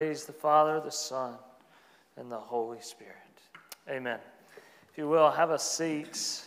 Praise the Father, the Son, and the Holy Spirit. Amen. If you will, have a seat.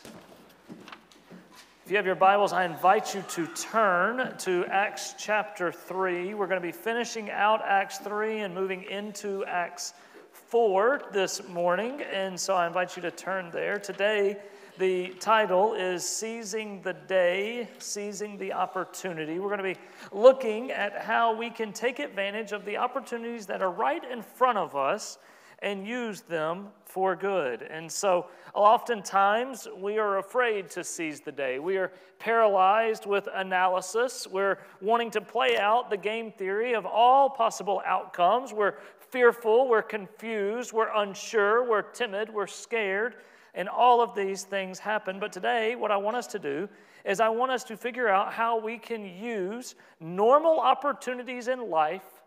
If you have your Bibles, I invite you to turn to Acts chapter 3. We're going to be finishing out Acts 3 and moving into Acts 4 this morning. And so I invite you to turn there. Today, the title is Seizing the Day, Seizing the Opportunity. We're going to be looking at how we can take advantage of the opportunities that are right in front of us and use them for good. And so, oftentimes, we are afraid to seize the day. We are paralyzed with analysis. We're wanting to play out the game theory of all possible outcomes. We're fearful, we're confused, we're unsure, we're timid, we're scared and all of these things happen. But today, what I want us to do is I want us to figure out how we can use normal opportunities in life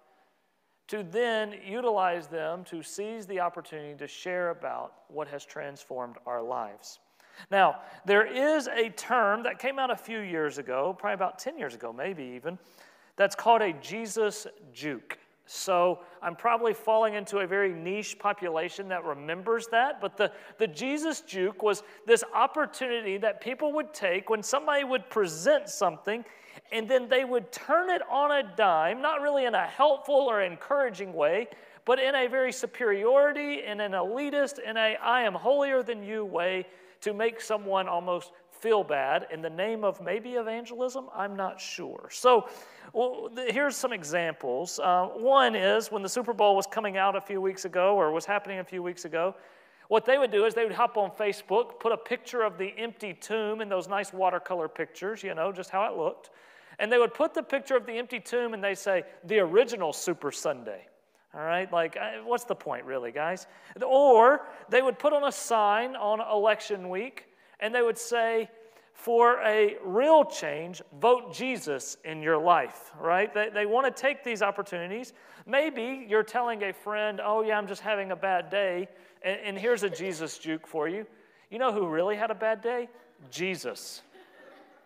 to then utilize them to seize the opportunity to share about what has transformed our lives. Now, there is a term that came out a few years ago, probably about 10 years ago, maybe even, that's called a Jesus juke. So I'm probably falling into a very niche population that remembers that. But the, the Jesus juke was this opportunity that people would take when somebody would present something and then they would turn it on a dime, not really in a helpful or encouraging way, but in a very superiority, in an elitist, in a I am holier than you way to make someone almost feel bad in the name of maybe evangelism? I'm not sure. So well, here's some examples. Uh, one is when the Super Bowl was coming out a few weeks ago or was happening a few weeks ago, what they would do is they would hop on Facebook, put a picture of the empty tomb in those nice watercolor pictures, you know, just how it looked. And they would put the picture of the empty tomb and they say, the original Super Sunday. All right, like, what's the point, really, guys? Or they would put on a sign on election week and they would say, for a real change, vote Jesus in your life, right? They, they want to take these opportunities. Maybe you're telling a friend, oh, yeah, I'm just having a bad day, and, and here's a Jesus juke for you. You know who really had a bad day? Jesus,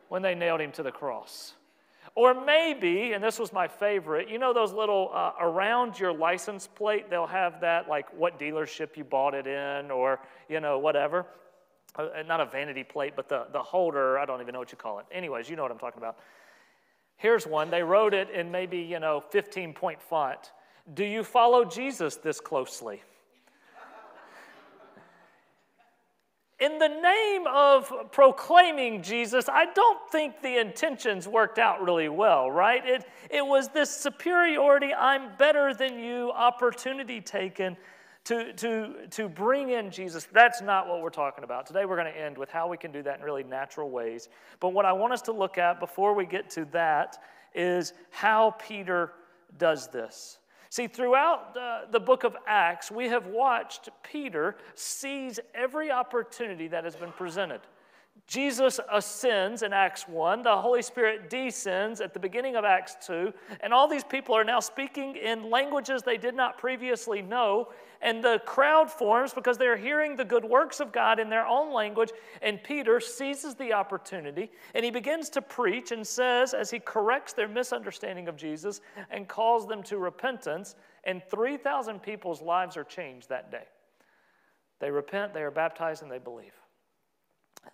when they nailed him to the cross. Or maybe, and this was my favorite, you know those little uh, around your license plate, they'll have that like what dealership you bought it in or, you know, whatever. Not a vanity plate, but the, the holder, I don't even know what you call it. Anyways, you know what I'm talking about. Here's one. They wrote it in maybe, you know, 15 point font. Do you follow Jesus this closely? in the name of proclaiming Jesus, I don't think the intentions worked out really well, right? It, it was this superiority, I'm better than you opportunity taken to, to, to bring in Jesus. That's not what we're talking about. Today we're going to end with how we can do that in really natural ways. But what I want us to look at before we get to that is how Peter does this. See, throughout the, the book of Acts, we have watched Peter seize every opportunity that has been presented. Jesus ascends in Acts 1, the Holy Spirit descends at the beginning of Acts 2, and all these people are now speaking in languages they did not previously know, and the crowd forms because they're hearing the good works of God in their own language, and Peter seizes the opportunity and he begins to preach and says, as he corrects their misunderstanding of Jesus and calls them to repentance, and 3,000 people's lives are changed that day. They repent, they are baptized, and they believe.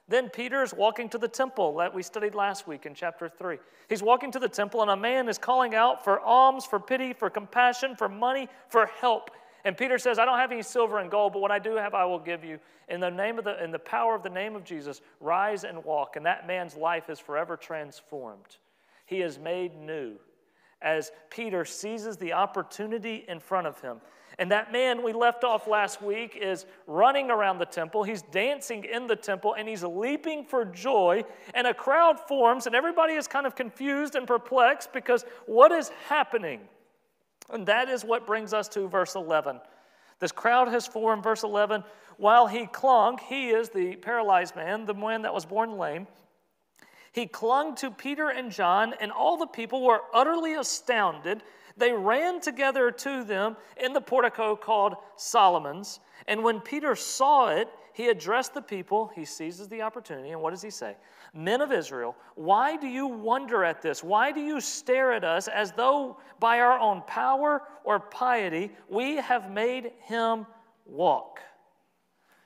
Then Peter is walking to the temple that we studied last week in chapter 3. He's walking to the temple, and a man is calling out for alms, for pity, for compassion, for money, for help. And Peter says, I don't have any silver and gold, but what I do have, I will give you. In the name of the in the power of the name of Jesus, rise and walk. And that man's life is forever transformed. He is made new as Peter seizes the opportunity in front of him. And that man we left off last week is running around the temple. He's dancing in the temple and he's leaping for joy. And a crowd forms, and everybody is kind of confused and perplexed because what is happening? And that is what brings us to verse 11. This crowd has formed, verse 11, while he clung, he is the paralyzed man, the man that was born lame. He clung to Peter and John, and all the people were utterly astounded they ran together to them in the portico called Solomon's. And when Peter saw it, he addressed the people. He seizes the opportunity. And what does he say? Men of Israel, why do you wonder at this? Why do you stare at us as though by our own power or piety we have made him walk?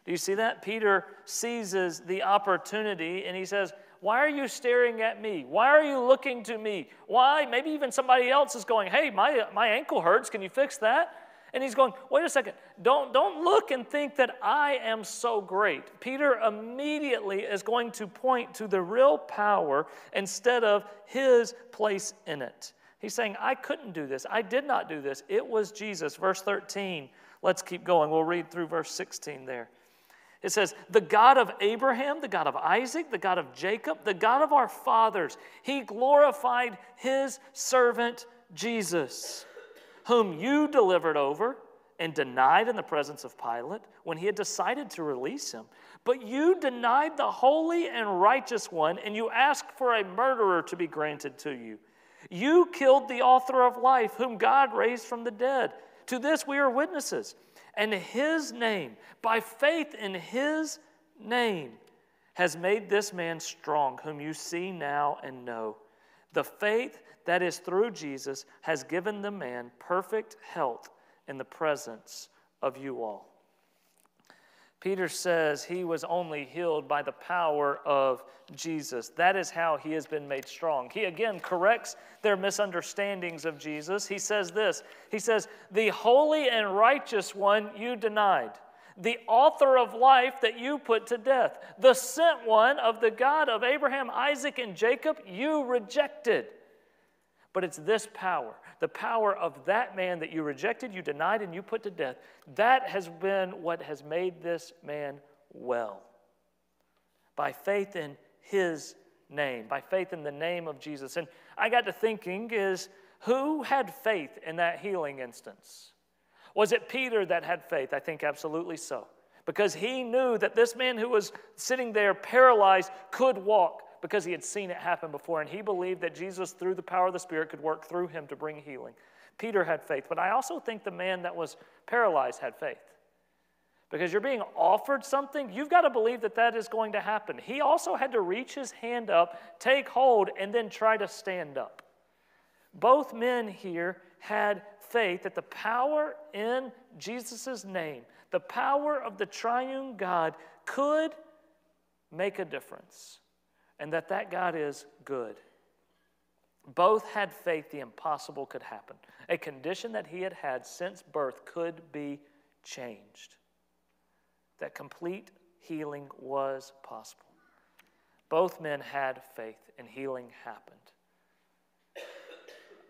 Do you see that? Peter seizes the opportunity and he says, Why are you staring at me? Why are you looking to me? Why? Maybe even somebody else is going, Hey, my, my ankle hurts. Can you fix that? And he's going, Wait a second. Don't, don't look and think that I am so great. Peter immediately is going to point to the real power instead of his place in it. He's saying, I couldn't do this. I did not do this. It was Jesus. Verse 13. Let's keep going. We'll read through verse 16 there. It says, The God of Abraham, the God of Isaac, the God of Jacob, the God of our fathers, he glorified his servant Jesus, whom you delivered over and denied in the presence of Pilate when he had decided to release him. But you denied the holy and righteous one, and you asked for a murderer to be granted to you. You killed the author of life, whom God raised from the dead. To this we are witnesses and his name, by faith in his name, has made this man strong, whom you see now and know. The faith that is through Jesus has given the man perfect health in the presence of you all. Peter says he was only healed by the power of Jesus. That is how he has been made strong. He again corrects their misunderstandings of Jesus. He says this He says, The holy and righteous one you denied, the author of life that you put to death, the sent one of the God of Abraham, Isaac, and Jacob you rejected. But it's this power the power of that man that you rejected, you denied, and you put to death, that has been what has made this man well. By faith in his name, by faith in the name of Jesus. And I got to thinking is who had faith in that healing instance? Was it Peter that had faith? I think absolutely so. Because he knew that this man who was sitting there paralyzed could walk because he had seen it happen before, and he believed that Jesus, through the power of the Spirit, could work through him to bring healing. Peter had faith, but I also think the man that was paralyzed had faith. Because you're being offered something, you've got to believe that that is going to happen. He also had to reach his hand up, take hold, and then try to stand up. Both men here had faith that the power in Jesus' name, the power of the triune God, could make a difference and that that God is good. Both had faith the impossible could happen. A condition that he had had since birth could be changed. That complete healing was possible. Both men had faith, and healing happened.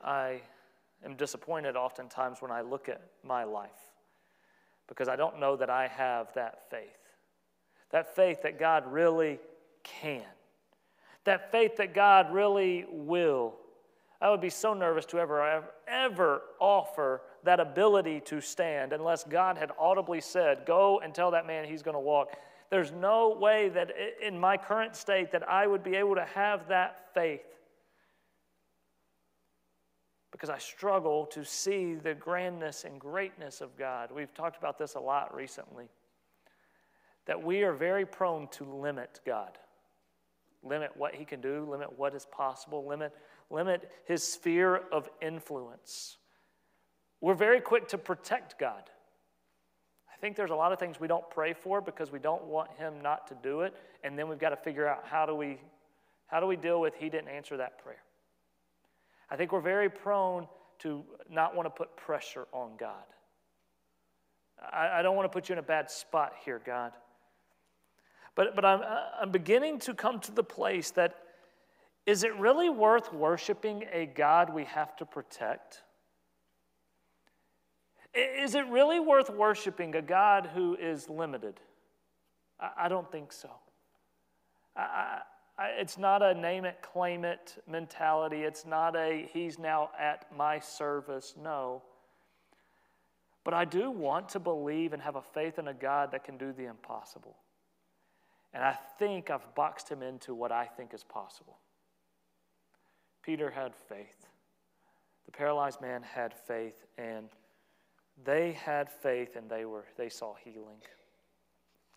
I am disappointed oftentimes when I look at my life because I don't know that I have that faith. That faith that God really can that faith that God really will. I would be so nervous to ever, ever offer that ability to stand unless God had audibly said, Go and tell that man he's going to walk. There's no way that in my current state that I would be able to have that faith because I struggle to see the grandness and greatness of God. We've talked about this a lot recently. That we are very prone to limit God limit what he can do, limit what is possible, limit, limit his sphere of influence. We're very quick to protect God. I think there's a lot of things we don't pray for because we don't want him not to do it, and then we've got to figure out how do we how do we deal with he didn't answer that prayer. I think we're very prone to not want to put pressure on God. I, I don't want to put you in a bad spot here, God. But, but I'm, uh, I'm beginning to come to the place that is it really worth worshiping a God we have to protect? Is it really worth worshiping a God who is limited? I, I don't think so. I, I, it's not a name it, claim it mentality. It's not a he's now at my service. No. But I do want to believe and have a faith in a God that can do the impossible. And I think I've boxed him into what I think is possible. Peter had faith. The paralyzed man had faith, and they had faith and they, were, they saw healing.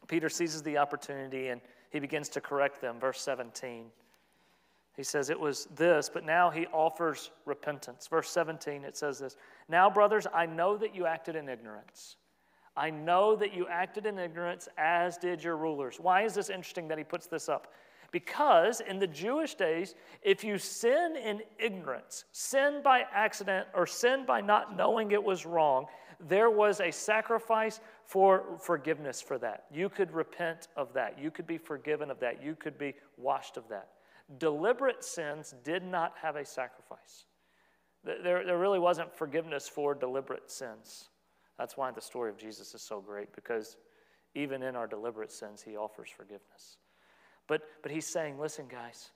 Peter seizes the opportunity and he begins to correct them. Verse 17. He says, It was this, but now he offers repentance. Verse 17, it says this Now, brothers, I know that you acted in ignorance. I know that you acted in ignorance, as did your rulers. Why is this interesting that he puts this up? Because in the Jewish days, if you sin in ignorance, sin by accident, or sin by not knowing it was wrong, there was a sacrifice for forgiveness for that. You could repent of that. You could be forgiven of that. You could be washed of that. Deliberate sins did not have a sacrifice. There, there really wasn't forgiveness for deliberate sins. That's why the story of Jesus is so great, because even in our deliberate sins, he offers forgiveness. But, but he's saying, listen, guys,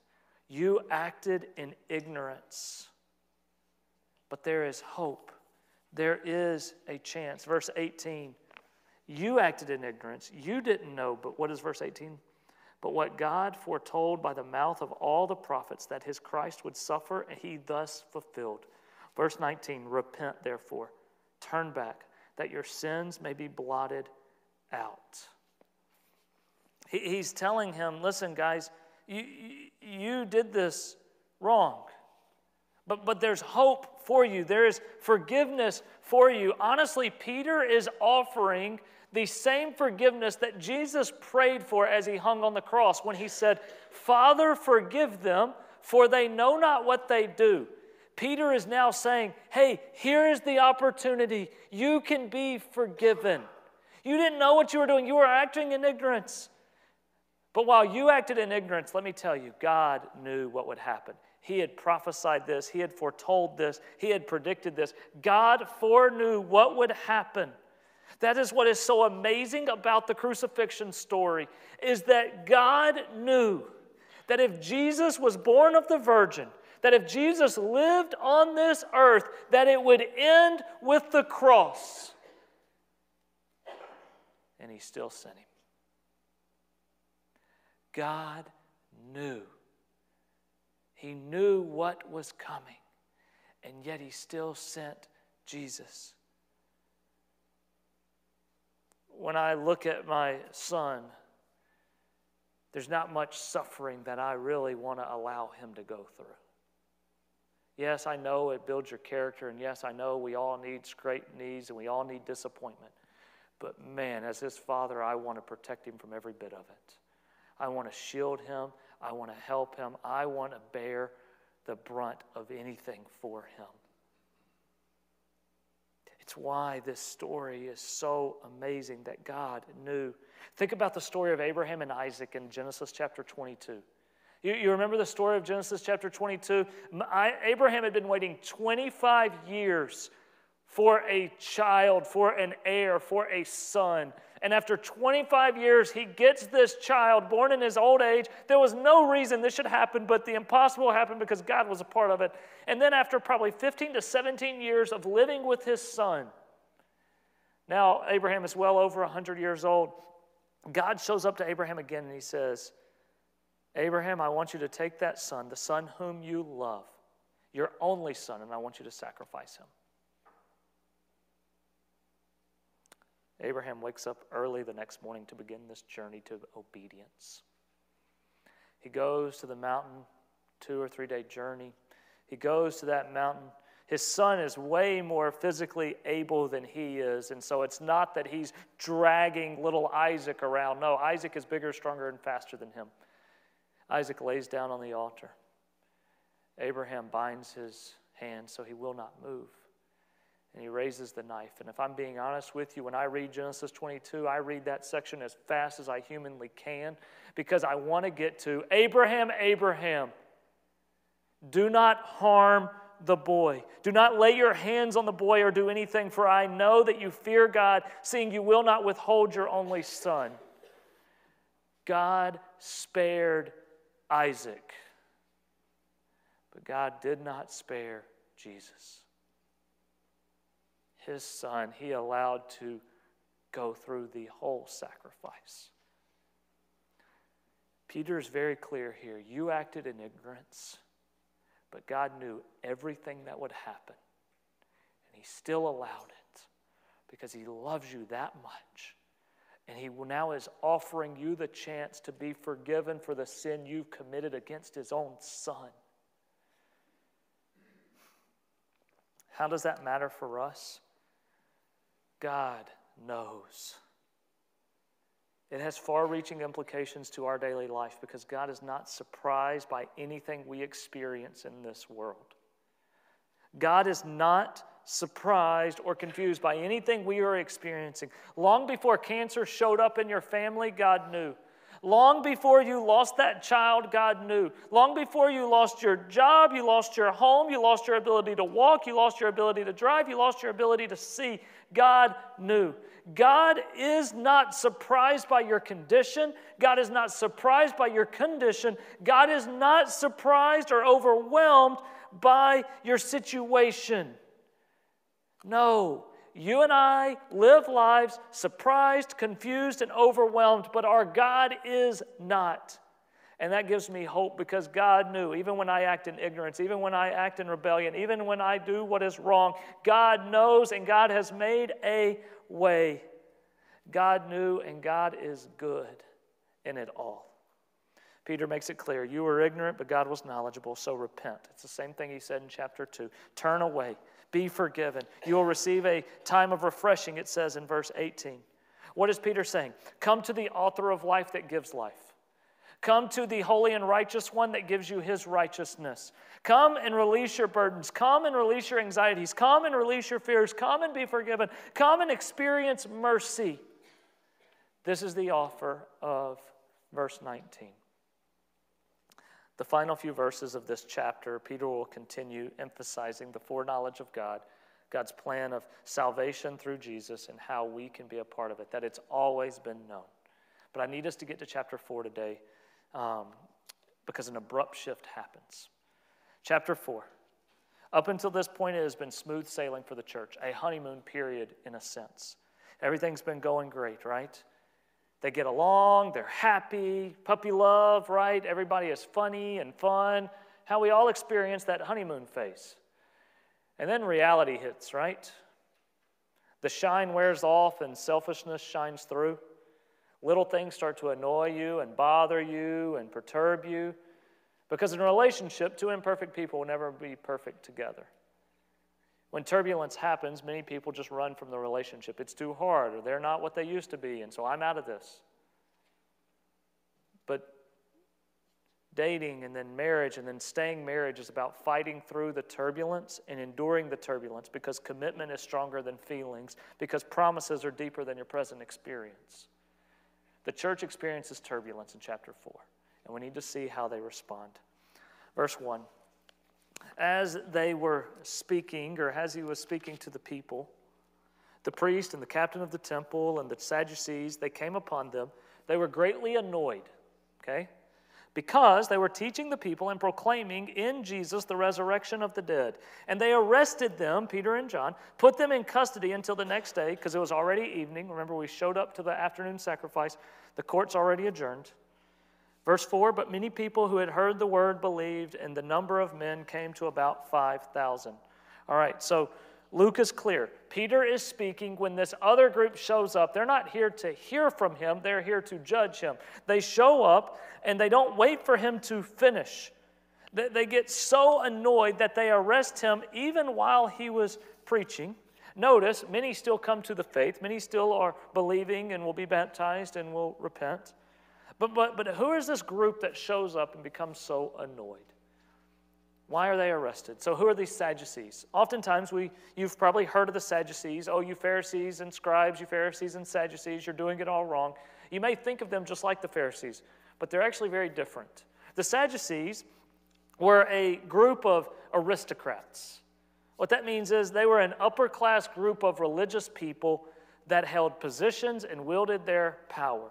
you acted in ignorance, but there is hope. There is a chance. Verse 18, you acted in ignorance. You didn't know, but what is verse 18? But what God foretold by the mouth of all the prophets that his Christ would suffer, and he thus fulfilled. Verse 19, repent therefore, turn back, that your sins may be blotted out. He's telling him, listen, guys, you, you did this wrong. But, but there's hope for you. There is forgiveness for you. Honestly, Peter is offering the same forgiveness that Jesus prayed for as he hung on the cross when he said, Father, forgive them, for they know not what they do. Peter is now saying, Hey, here is the opportunity. You can be forgiven. You didn't know what you were doing, you were acting in ignorance. But while you acted in ignorance, let me tell you, God knew what would happen. He had prophesied this, He had foretold this, He had predicted this. God foreknew what would happen. That is what is so amazing about the crucifixion story is that God knew that if Jesus was born of the virgin, that if Jesus lived on this earth, that it would end with the cross. And he still sent him. God knew. He knew what was coming, and yet He still sent Jesus. When I look at my son, there's not much suffering that I really want to allow him to go through. Yes, I know it builds your character, and yes, I know we all need scraped knees and we all need disappointment. But man, as his father, I want to protect him from every bit of it. I want to shield him. I want to help him. I want to bear the brunt of anything for him. It's why this story is so amazing that God knew. Think about the story of Abraham and Isaac in Genesis chapter 22. You, you remember the story of Genesis chapter 22? I, Abraham had been waiting 25 years for a child, for an heir, for a son. And after 25 years, he gets this child born in his old age. There was no reason this should happen, but the impossible happened because God was a part of it. And then, after probably 15 to 17 years of living with his son, now Abraham is well over 100 years old. God shows up to Abraham again and he says, Abraham, I want you to take that son, the son whom you love, your only son, and I want you to sacrifice him. Abraham wakes up early the next morning to begin this journey to obedience. He goes to the mountain, two or three day journey. He goes to that mountain. His son is way more physically able than he is, and so it's not that he's dragging little Isaac around. No, Isaac is bigger, stronger, and faster than him. Isaac lays down on the altar. Abraham binds his hand so he will not move and he raises the knife. And if I'm being honest with you, when I read Genesis 22, I read that section as fast as I humanly can because I want to get to Abraham, Abraham, do not harm the boy. Do not lay your hands on the boy or do anything, for I know that you fear God, seeing you will not withhold your only son. God spared Isaac, but God did not spare Jesus his son, he allowed to go through the whole sacrifice. Peter is very clear here. You acted in ignorance, but God knew everything that would happen, and he still allowed it because he loves you that much. And he now is offering you the chance to be forgiven for the sin you've committed against his own son. How does that matter for us? God knows. It has far reaching implications to our daily life because God is not surprised by anything we experience in this world. God is not surprised or confused by anything we are experiencing. Long before cancer showed up in your family, God knew. Long before you lost that child, God knew. Long before you lost your job, you lost your home, you lost your ability to walk, you lost your ability to drive, you lost your ability to see, God knew. God is not surprised by your condition. God is not surprised by your condition. God is not surprised or overwhelmed by your situation. No, you and I live lives surprised, confused, and overwhelmed, but our God is not. And that gives me hope because God knew, even when I act in ignorance, even when I act in rebellion, even when I do what is wrong, God knows and God has made a way. God knew and God is good in it all. Peter makes it clear you were ignorant, but God was knowledgeable, so repent. It's the same thing he said in chapter 2. Turn away, be forgiven. You will receive a time of refreshing, it says in verse 18. What is Peter saying? Come to the author of life that gives life. Come to the holy and righteous one that gives you his righteousness. Come and release your burdens. Come and release your anxieties. Come and release your fears. Come and be forgiven. Come and experience mercy. This is the offer of verse 19. The final few verses of this chapter, Peter will continue emphasizing the foreknowledge of God, God's plan of salvation through Jesus, and how we can be a part of it, that it's always been known. But I need us to get to chapter 4 today um, because an abrupt shift happens. Chapter 4. Up until this point, it has been smooth sailing for the church, a honeymoon period in a sense. Everything's been going great, right? They get along, they're happy, puppy love, right? Everybody is funny and fun. How we all experience that honeymoon phase. And then reality hits, right? The shine wears off and selfishness shines through. Little things start to annoy you and bother you and perturb you. Because in a relationship, two imperfect people will never be perfect together. When turbulence happens, many people just run from the relationship. It's too hard, or they're not what they used to be, and so I'm out of this. But dating and then marriage and then staying marriage is about fighting through the turbulence and enduring the turbulence because commitment is stronger than feelings, because promises are deeper than your present experience. The church experiences turbulence in chapter 4, and we need to see how they respond. Verse 1 As they were speaking, or as he was speaking to the people, the priest and the captain of the temple and the Sadducees, they came upon them. They were greatly annoyed, okay? because they were teaching the people and proclaiming in Jesus the resurrection of the dead. And they arrested them, Peter and John, put them in custody until the next day because it was already evening. Remember, we showed up to the afternoon sacrifice, the court's already adjourned. Verse 4 But many people who had heard the word believed, and the number of men came to about 5,000. All right, so Luke is clear. Peter is speaking when this other group shows up. They're not here to hear from him, they're here to judge him. They show up and they don't wait for him to finish. They get so annoyed that they arrest him even while he was preaching. Notice, many still come to the faith, many still are believing and will be baptized and will repent. But, but, but who is this group that shows up and becomes so annoyed? Why are they arrested? So, who are these Sadducees? Oftentimes, we, you've probably heard of the Sadducees. Oh, you Pharisees and scribes, you Pharisees and Sadducees, you're doing it all wrong. You may think of them just like the Pharisees, but they're actually very different. The Sadducees were a group of aristocrats. What that means is they were an upper class group of religious people that held positions and wielded their power.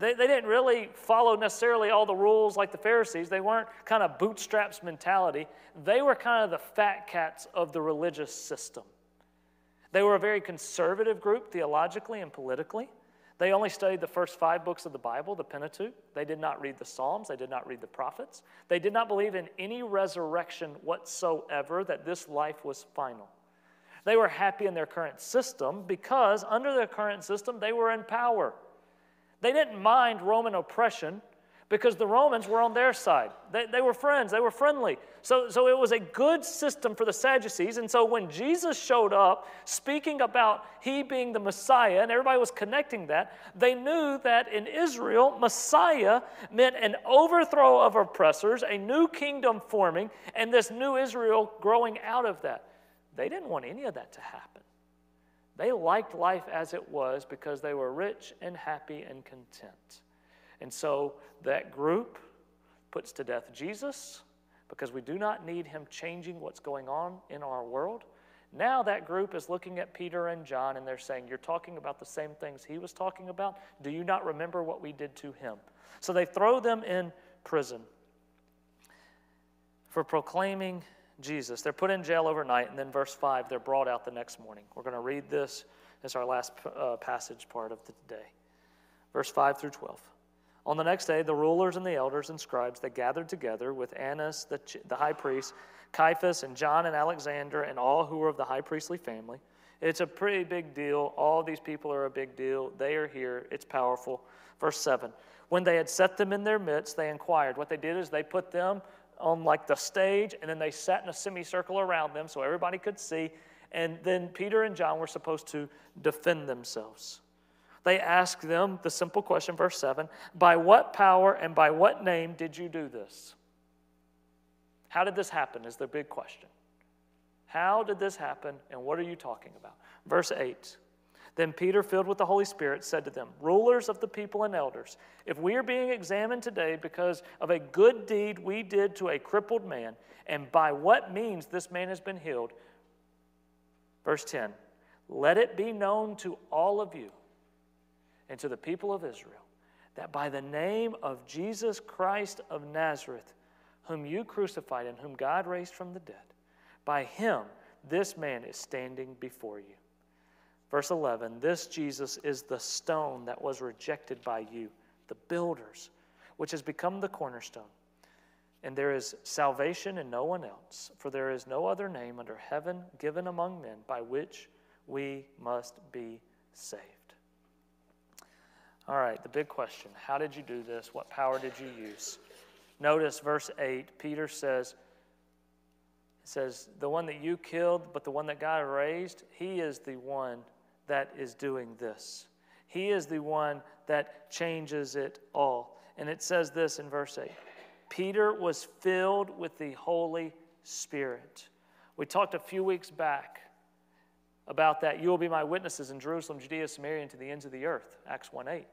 They, they didn't really follow necessarily all the rules like the Pharisees. They weren't kind of bootstraps mentality. They were kind of the fat cats of the religious system. They were a very conservative group theologically and politically. They only studied the first five books of the Bible, the Pentateuch. They did not read the Psalms. They did not read the prophets. They did not believe in any resurrection whatsoever, that this life was final. They were happy in their current system because under their current system, they were in power. They didn't mind Roman oppression because the Romans were on their side. They, they were friends, they were friendly. So, so it was a good system for the Sadducees. And so when Jesus showed up speaking about he being the Messiah, and everybody was connecting that, they knew that in Israel, Messiah meant an overthrow of oppressors, a new kingdom forming, and this new Israel growing out of that. They didn't want any of that to happen. They liked life as it was because they were rich and happy and content. And so that group puts to death Jesus because we do not need him changing what's going on in our world. Now that group is looking at Peter and John and they're saying, You're talking about the same things he was talking about. Do you not remember what we did to him? So they throw them in prison for proclaiming Jesus. They're put in jail overnight, and then verse 5, they're brought out the next morning. We're going to read this as our last uh, passage part of the day. Verse 5 through 12. On the next day, the rulers and the elders and scribes they gathered together with Annas, the, the high priest, Caiaphas, and John and Alexander, and all who were of the high priestly family. It's a pretty big deal. All these people are a big deal. They are here. It's powerful. Verse 7 When they had set them in their midst, they inquired. What they did is they put them on like the stage, and then they sat in a semicircle around them so everybody could see. And then Peter and John were supposed to defend themselves. They asked them the simple question, verse 7 By what power and by what name did you do this? How did this happen? Is the big question. How did this happen, and what are you talking about? Verse 8 Then Peter, filled with the Holy Spirit, said to them, Rulers of the people and elders, if we are being examined today because of a good deed we did to a crippled man, and by what means this man has been healed, verse 10 Let it be known to all of you and to the people of Israel that by the name of Jesus Christ of Nazareth, whom you crucified and whom God raised from the dead, by him this man is standing before you. Verse 11 This Jesus is the stone that was rejected by you, the builders, which has become the cornerstone. And there is salvation in no one else, for there is no other name under heaven given among men by which we must be saved. All right, the big question how did you do this? What power did you use? Notice verse 8, Peter says, it says, the one that you killed, but the one that God raised, he is the one that is doing this. He is the one that changes it all. And it says this in verse 8 Peter was filled with the Holy Spirit. We talked a few weeks back about that. You will be my witnesses in Jerusalem, Judea, Samaria, and to the ends of the earth. Acts 1 8.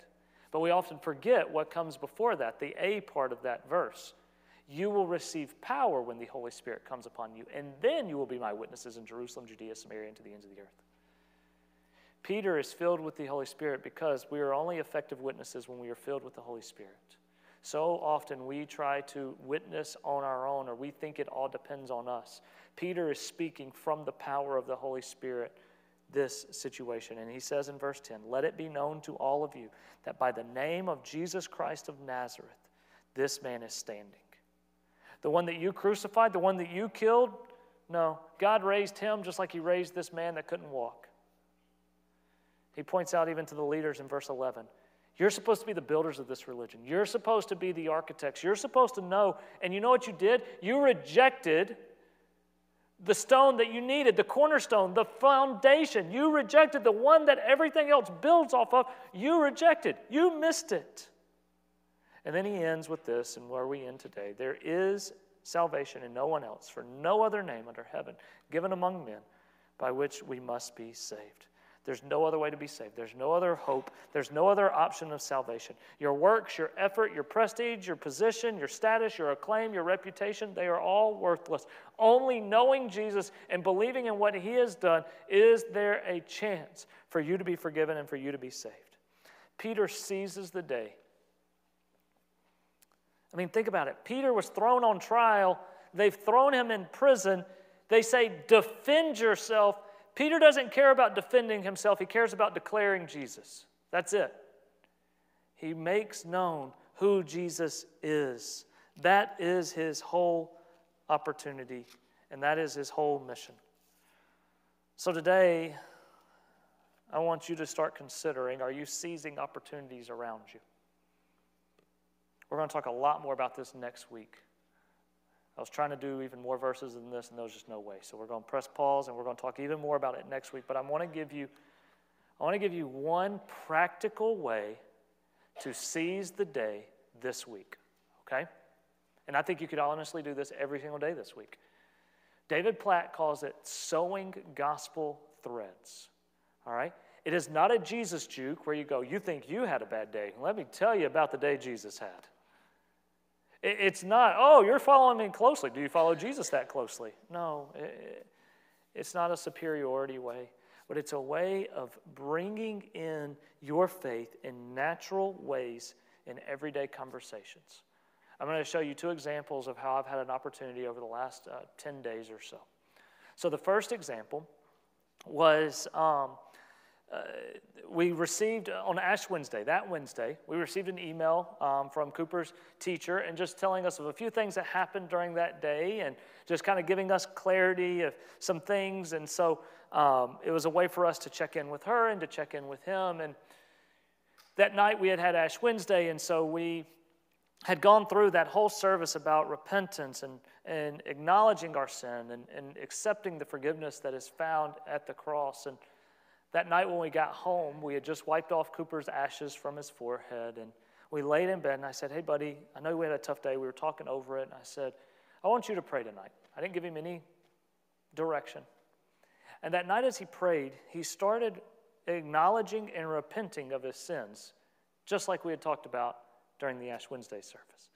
But we often forget what comes before that, the A part of that verse. You will receive power when the Holy Spirit comes upon you, and then you will be my witnesses in Jerusalem, Judea, Samaria, and to the ends of the earth. Peter is filled with the Holy Spirit because we are only effective witnesses when we are filled with the Holy Spirit. So often we try to witness on our own, or we think it all depends on us. Peter is speaking from the power of the Holy Spirit this situation. And he says in verse 10 Let it be known to all of you that by the name of Jesus Christ of Nazareth, this man is standing. The one that you crucified, the one that you killed, no, God raised him just like he raised this man that couldn't walk. He points out even to the leaders in verse 11 you're supposed to be the builders of this religion. You're supposed to be the architects. You're supposed to know. And you know what you did? You rejected the stone that you needed, the cornerstone, the foundation. You rejected the one that everything else builds off of. You rejected. You missed it. And then he ends with this, and where we end today there is salvation in no one else, for no other name under heaven given among men by which we must be saved. There's no other way to be saved. There's no other hope. There's no other option of salvation. Your works, your effort, your prestige, your position, your status, your acclaim, your reputation, they are all worthless. Only knowing Jesus and believing in what he has done is there a chance for you to be forgiven and for you to be saved. Peter seizes the day. I mean, think about it. Peter was thrown on trial, they've thrown him in prison. They say, Defend yourself Peter doesn't care about defending himself, he cares about declaring Jesus. That's it. He makes known who Jesus is. That is his whole opportunity, and that is his whole mission. So today, I want you to start considering are you seizing opportunities around you? We're going to talk a lot more about this next week. I was trying to do even more verses than this, and there was just no way. So we're going to press pause, and we're going to talk even more about it next week. But I want to give you, I want to give you one practical way to seize the day this week. Okay, and I think you could honestly do this every single day this week. David Platt calls it sowing gospel threads. All right? It is not a Jesus juke where you go, you think you had a bad day. Let me tell you about the day Jesus had. It's not, oh, you're following me closely. Do you follow Jesus that closely? No, it's not a superiority way, but it's a way of bringing in your faith in natural ways in everyday conversations. I'm going to show you two examples of how I've had an opportunity over the last uh, 10 days or so. So, the first example was um, uh, we received on Ash Wednesday, that Wednesday, we received an email um, from Cooper's teacher and just telling us of a few things that happened during that day and just kind of giving us clarity of some things. And so um, it was a way for us to check in with her and to check in with him. And that night we had had Ash Wednesday, and so we had gone through that whole service about repentance and, and acknowledging our sin and, and accepting the forgiveness that is found at the cross. And that night when we got home, we had just wiped off Cooper's ashes from his forehead. And we laid in bed, and I said, Hey, buddy, I know we had a tough day. We were talking over it. And I said, I want you to pray tonight. I didn't give him any direction. And that night, as he prayed, he started acknowledging and repenting of his sins, just like we had talked about during the Ash Wednesday service.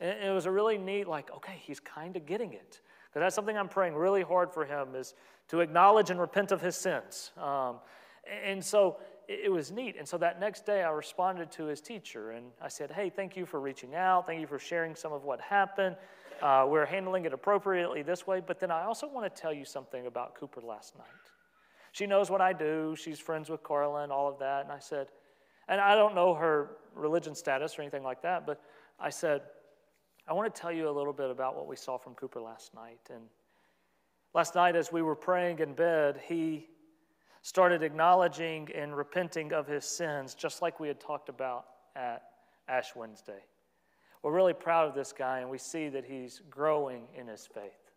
And it was a really neat, like, okay, he's kind of getting it. Because that's something I'm praying really hard for him is to acknowledge and repent of his sins. Um, and so it was neat. And so that next day, I responded to his teacher and I said, Hey, thank you for reaching out. Thank you for sharing some of what happened. Uh, we're handling it appropriately this way. But then I also want to tell you something about Cooper last night. She knows what I do. She's friends with Carla and all of that. And I said, and I don't know her religion status or anything like that, but I said, I want to tell you a little bit about what we saw from Cooper last night. And last night, as we were praying in bed, he started acknowledging and repenting of his sins, just like we had talked about at Ash Wednesday. We're really proud of this guy, and we see that he's growing in his faith.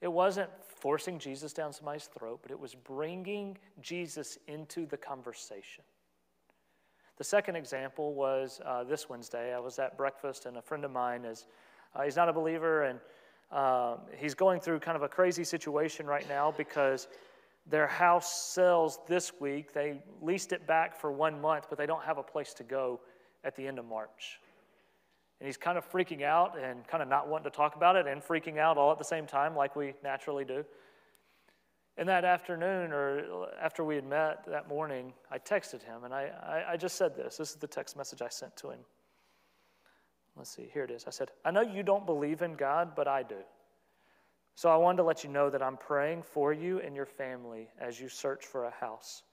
It wasn't forcing Jesus down somebody's throat, but it was bringing Jesus into the conversation. The second example was uh, this Wednesday. I was at breakfast, and a friend of mine is, uh, he's not a believer, and um, he's going through kind of a crazy situation right now because their house sells this week. They leased it back for one month, but they don't have a place to go at the end of March. And he's kind of freaking out and kind of not wanting to talk about it and freaking out all at the same time, like we naturally do. And that afternoon, or after we had met that morning, I texted him and I, I, I, just said this. This is the text message I sent to him. Let's see, here it is. I said, I know you don't believe in God, but I do. So I wanted to let you know that I'm praying for you and your family as you search for a house.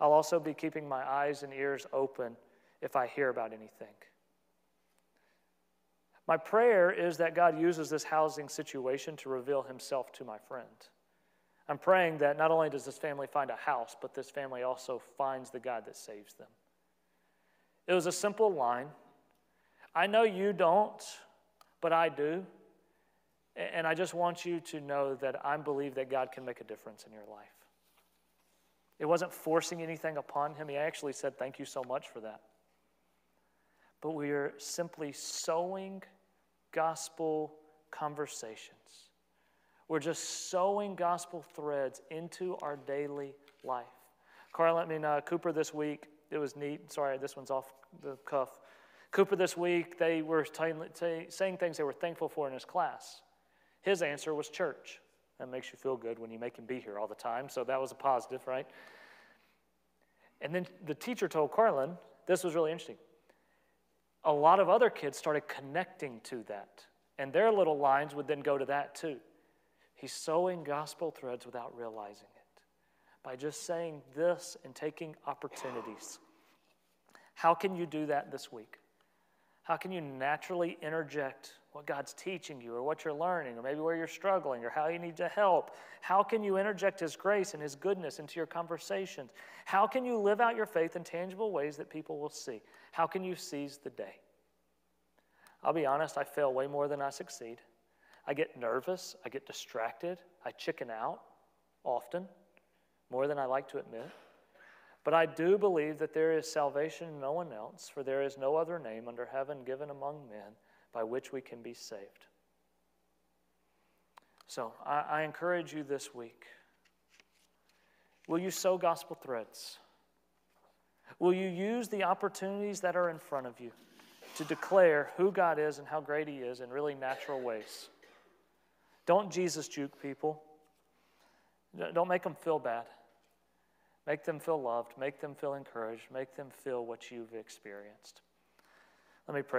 I'll also be keeping my eyes and ears open if I hear about anything. My prayer is that God uses this housing situation to reveal himself to my friend. I'm praying that not only does this family find a house, but this family also finds the God that saves them. It was a simple line. I know you don't, but I do. And I just want you to know that I believe that God can make a difference in your life. It wasn't forcing anything upon him. He actually said, Thank you so much for that. But we are simply sowing gospel conversations we're just sowing gospel threads into our daily life. Carl, I mean, uh, Cooper this week, it was neat. Sorry, this one's off the cuff. Cooper this week, they were t- t- saying things they were thankful for in his class. His answer was church. That makes you feel good when you make him be here all the time, so that was a positive, right? And then the teacher told Carlin, this was really interesting. A lot of other kids started connecting to that, and their little lines would then go to that too. He's sowing gospel threads without realizing it by just saying this and taking opportunities. How can you do that this week? How can you naturally interject what God's teaching you or what you're learning or maybe where you're struggling or how you need to help? How can you interject His grace and His goodness into your conversations? How can you live out your faith in tangible ways that people will see? How can you seize the day? I'll be honest, I fail way more than I succeed. I get nervous, I get distracted, I chicken out often, more than I like to admit. But I do believe that there is salvation in no one else, for there is no other name under heaven given among men by which we can be saved. So I, I encourage you this week will you sow gospel threads? Will you use the opportunities that are in front of you to declare who God is and how great He is in really natural ways? Don't Jesus juke people. Don't make them feel bad. Make them feel loved. Make them feel encouraged. Make them feel what you've experienced. Let me pray.